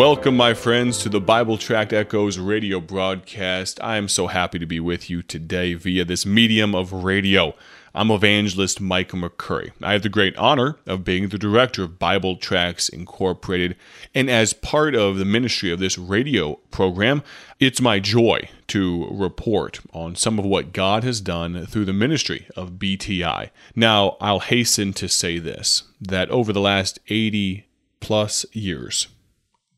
Welcome, my friends, to the Bible Tract Echoes radio broadcast. I am so happy to be with you today via this medium of radio. I'm evangelist Micah McCurry. I have the great honor of being the director of Bible Tracts Incorporated. And as part of the ministry of this radio program, it's my joy to report on some of what God has done through the ministry of BTI. Now, I'll hasten to say this that over the last 80 plus years,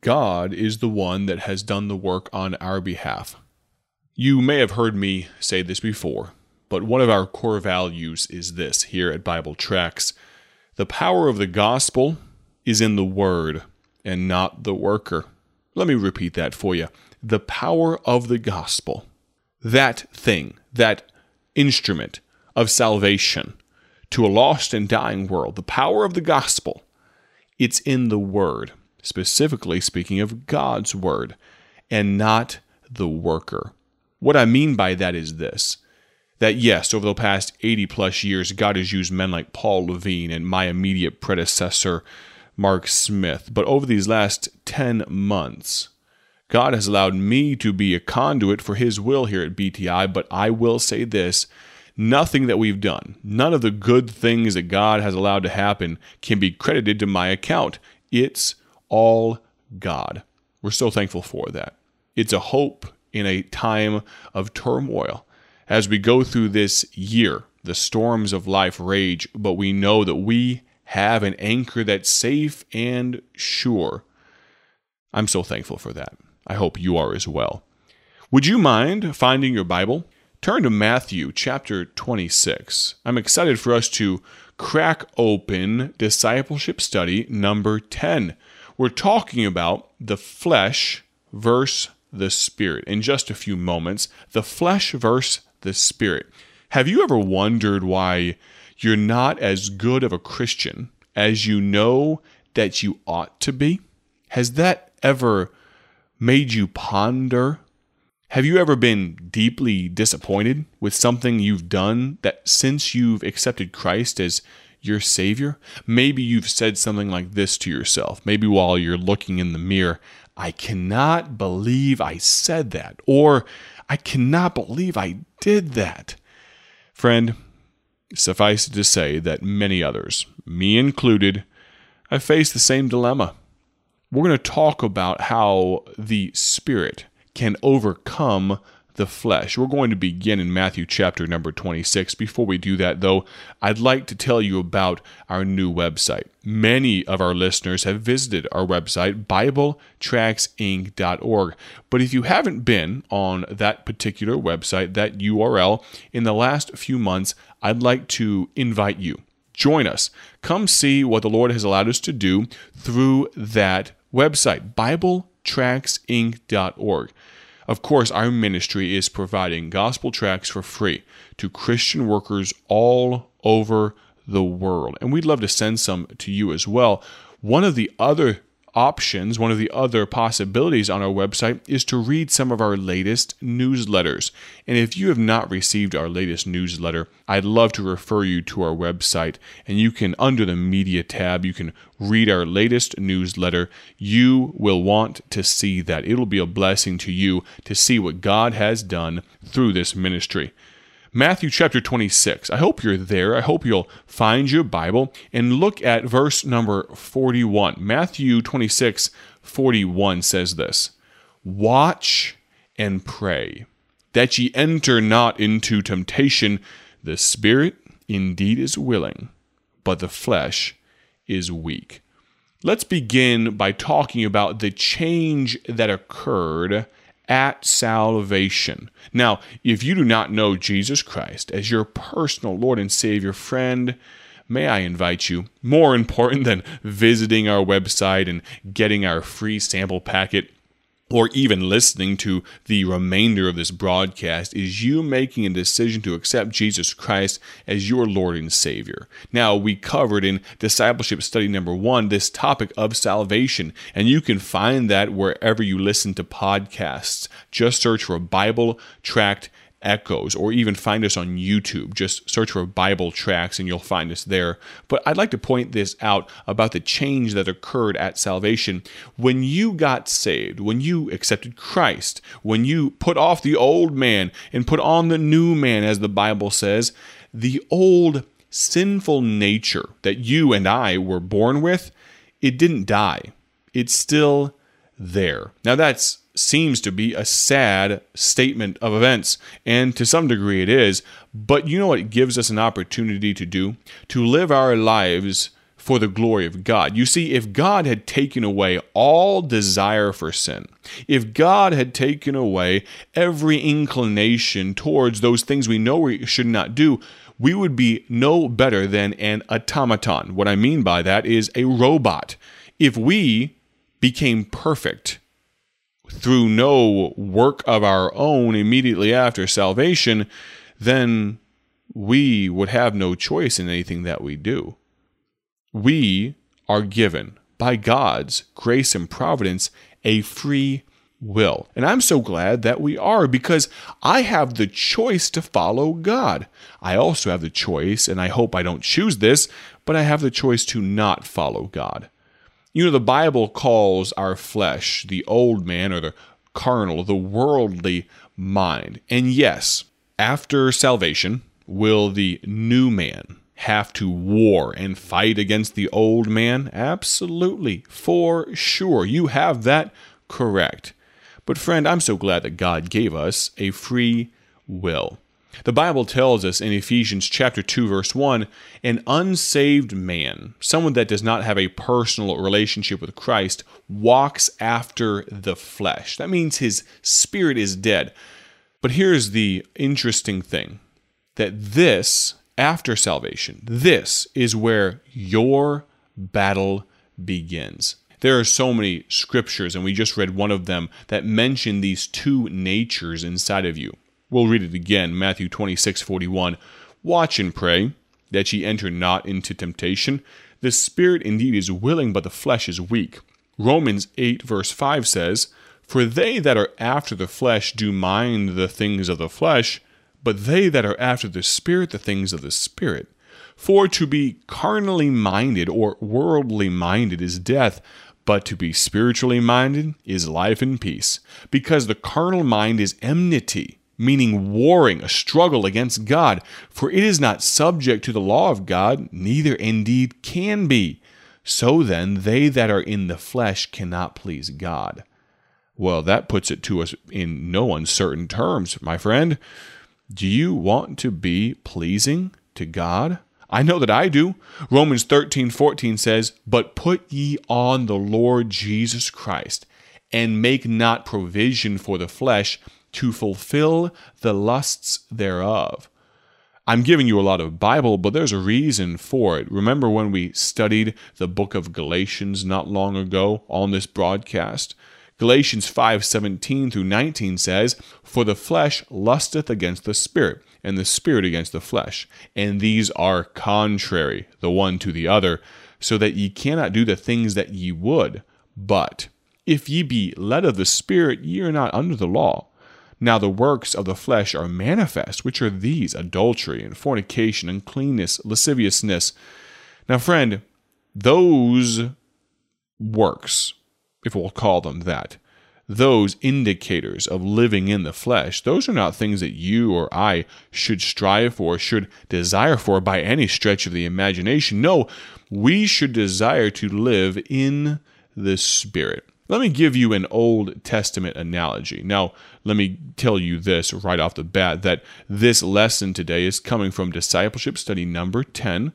God is the one that has done the work on our behalf. You may have heard me say this before, but one of our core values is this here at Bible Tracts the power of the gospel is in the word and not the worker. Let me repeat that for you. The power of the gospel, that thing, that instrument of salvation to a lost and dying world, the power of the gospel, it's in the word specifically speaking of God's word and not the worker. What I mean by that is this that yes, over the past 80 plus years, God has used men like Paul Levine and my immediate predecessor, Mark Smith. But over these last 10 months, God has allowed me to be a conduit for His will here at BTI. But I will say this nothing that we've done, none of the good things that God has allowed to happen can be credited to my account. It's all God. We're so thankful for that. It's a hope in a time of turmoil. As we go through this year, the storms of life rage, but we know that we have an anchor that's safe and sure. I'm so thankful for that. I hope you are as well. Would you mind finding your Bible? Turn to Matthew chapter 26. I'm excited for us to crack open discipleship study number 10 we're talking about the flesh versus the spirit in just a few moments. The flesh versus the spirit. Have you ever wondered why you're not as good of a Christian as you know that you ought to be? Has that ever made you ponder? Have you ever been deeply disappointed with something you've done that since you've accepted Christ as your Savior, maybe you've said something like this to yourself. Maybe while you're looking in the mirror, I cannot believe I said that, or I cannot believe I did that. Friend, suffice it to say that many others, me included, have faced the same dilemma. We're going to talk about how the Spirit can overcome the flesh. We're going to begin in Matthew chapter number 26. Before we do that, though, I'd like to tell you about our new website. Many of our listeners have visited our website, BibleTractsInc.org. But if you haven't been on that particular website, that URL, in the last few months, I'd like to invite you. Join us. Come see what the Lord has allowed us to do through that website, BibleTractsInc.org. Of course, our ministry is providing gospel tracts for free to Christian workers all over the world. And we'd love to send some to you as well. One of the other options, one of the other possibilities on our website is to read some of our latest newsletters. And if you have not received our latest newsletter, I'd love to refer you to our website and you can, under the media tab, you can read our latest newsletter. You will want to see that. It'll be a blessing to you to see what God has done through this ministry. Matthew chapter 26. I hope you're there. I hope you'll find your Bible and look at verse number 41. Matthew 26, 41 says this Watch and pray that ye enter not into temptation. The spirit indeed is willing, but the flesh is weak. Let's begin by talking about the change that occurred at salvation. Now, if you do not know Jesus Christ as your personal Lord and Savior, friend, may I invite you, more important than visiting our website and getting our free sample packet, or even listening to the remainder of this broadcast is you making a decision to accept Jesus Christ as your Lord and Savior. Now, we covered in discipleship study number one this topic of salvation, and you can find that wherever you listen to podcasts. Just search for Bible Tract Echoes, or even find us on YouTube. Just search for Bible Tracts and you'll find us there. But I'd like to point this out about the change that occurred at salvation. When you got saved, when you accepted Christ, when you put off the old man and put on the new man, as the Bible says, the old sinful nature that you and I were born with, it didn't die. It's still there. Now that's seems to be a sad statement of events, and to some degree it is, but you know what it gives us an opportunity to do? To live our lives for the glory of God. You see, if God had taken away all desire for sin, if God had taken away every inclination towards those things we know we should not do, we would be no better than an automaton. What I mean by that is a robot. If we became perfect through no work of our own immediately after salvation, then we would have no choice in anything that we do. We are given by God's grace and providence a free will. And I'm so glad that we are because I have the choice to follow God. I also have the choice, and I hope I don't choose this, but I have the choice to not follow God. You know, the Bible calls our flesh the old man or the carnal, the worldly mind. And yes, after salvation, will the new man have to war and fight against the old man? Absolutely, for sure. You have that correct. But, friend, I'm so glad that God gave us a free will. The Bible tells us in Ephesians chapter 2 verse 1, an unsaved man, someone that does not have a personal relationship with Christ, walks after the flesh. That means his spirit is dead. But here's the interesting thing that this after salvation, this is where your battle begins. There are so many scriptures, and we just read one of them, that mention these two natures inside of you. We'll read it again Matthew 26 41. Watch and pray that ye enter not into temptation. The spirit indeed is willing, but the flesh is weak. Romans 8, verse 5 says, For they that are after the flesh do mind the things of the flesh, but they that are after the Spirit, the things of the Spirit. For to be carnally minded or worldly minded is death, but to be spiritually minded is life and peace, because the carnal mind is enmity, meaning warring, a struggle against God, for it is not subject to the law of God, neither indeed can be. So then, they that are in the flesh cannot please God. Well, that puts it to us in no uncertain terms, my friend. Do you want to be pleasing to God? I know that I do. Romans 13, 14 says, But put ye on the Lord Jesus Christ, and make not provision for the flesh to fulfill the lusts thereof. I'm giving you a lot of Bible, but there's a reason for it. Remember when we studied the book of Galatians not long ago on this broadcast? Galatians 5:17 through 19 says, "For the flesh lusteth against the spirit, and the spirit against the flesh, and these are contrary the one to the other, so that ye cannot do the things that ye would. But if ye be led of the spirit, ye are not under the law." Now the works of the flesh are manifest, which are these adultery and fornication, uncleanness, lasciviousness. Now, friend, those works if we'll call them that, those indicators of living in the flesh, those are not things that you or I should strive for, should desire for by any stretch of the imagination. No, we should desire to live in the Spirit. Let me give you an Old Testament analogy. Now, let me tell you this right off the bat that this lesson today is coming from Discipleship Study number 10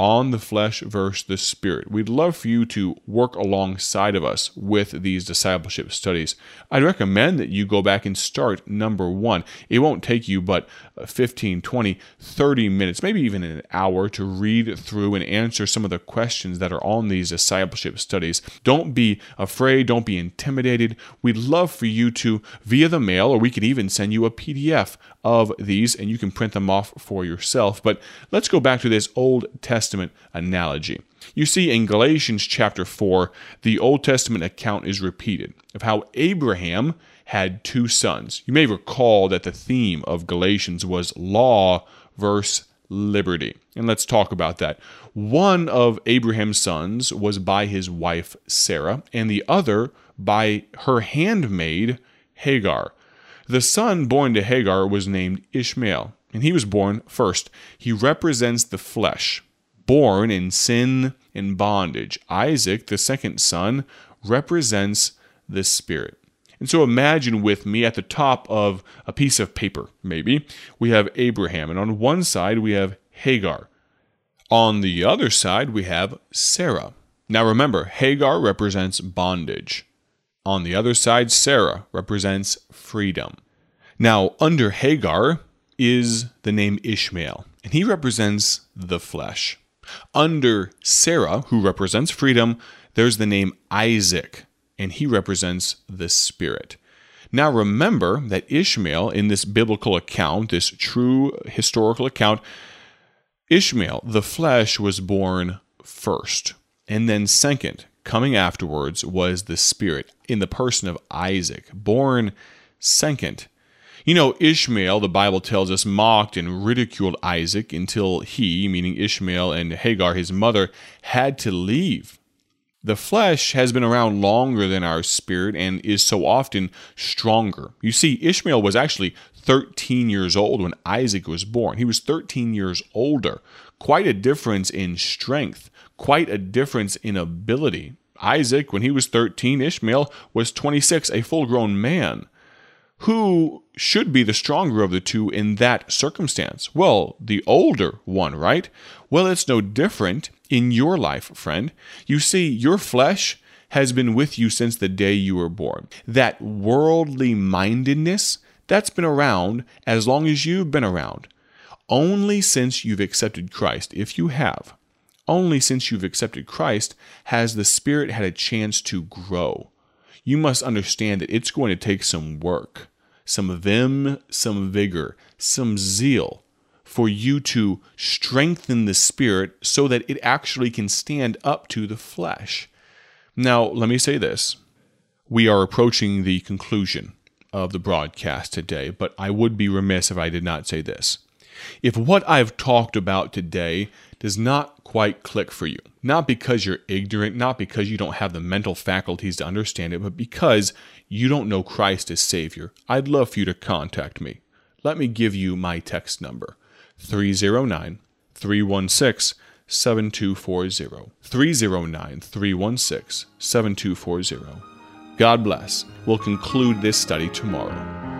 on the flesh versus the spirit. We'd love for you to work alongside of us with these discipleship studies. I'd recommend that you go back and start number one. It won't take you but 15, 20, 30 minutes, maybe even an hour to read through and answer some of the questions that are on these discipleship studies. Don't be afraid, don't be intimidated. We'd love for you to, via the mail, or we could even send you a PDF of these and you can print them off for yourself. But let's go back to this Old Testament Testament analogy. You see, in Galatians chapter 4, the Old Testament account is repeated of how Abraham had two sons. You may recall that the theme of Galatians was law versus liberty. And let's talk about that. One of Abraham's sons was by his wife Sarah, and the other by her handmaid Hagar. The son born to Hagar was named Ishmael, and he was born first. He represents the flesh, born in sin and bondage. Isaac, the second son, represents the spirit. And so imagine with me at the top of a piece of paper, maybe, we have Abraham, and on one side we have Hagar. On the other side we have Sarah. Now remember, Hagar represents bondage. On the other side, Sarah represents freedom. Now, under Hagar is the name Ishmael, and he represents the flesh. Under Sarah, who represents freedom, there's the name Isaac, and he represents the Spirit. Now remember that Ishmael, in this biblical account, this true historical account, Ishmael, the flesh, was born first. And then, second, coming afterwards, was the Spirit in the person of Isaac, born second. You know, Ishmael, the Bible tells us, mocked and ridiculed Isaac until he, meaning Ishmael and Hagar, his mother, had to leave the flesh has been around longer than our spirit and is so often stronger. You see, Ishmael was actually 13 years old when Isaac was born. He was 13 years older. Quite a difference in strength, quite a difference in ability. Isaac, when he was 13, Ishmael was 26, a full grown man. Who should be the stronger of the two in that circumstance? Well, the older one, right? Well, it's no different in your life, friend. You see, your flesh has been with you since the day you were born. That worldly mindedness, that's been around as long as you've been around. Only since you've accepted Christ, if you have, only since you've accepted Christ has the Spirit had a chance to grow. You must understand that it's going to take some work, some vim, some vigor, some zeal for you to strengthen the spirit so that it actually can stand up to the flesh. Now, let me say this. We are approaching the conclusion of the broadcast today, but I would be remiss if I did not say this. If what I've talked about today does not quite click for you, not because you're ignorant, not because you don't have the mental faculties to understand it, but because you don't know Christ as Savior, I'd love for you to contact me. Let me give you my text number 309 316 7240. 309 316 7240. God bless. We'll conclude this study tomorrow.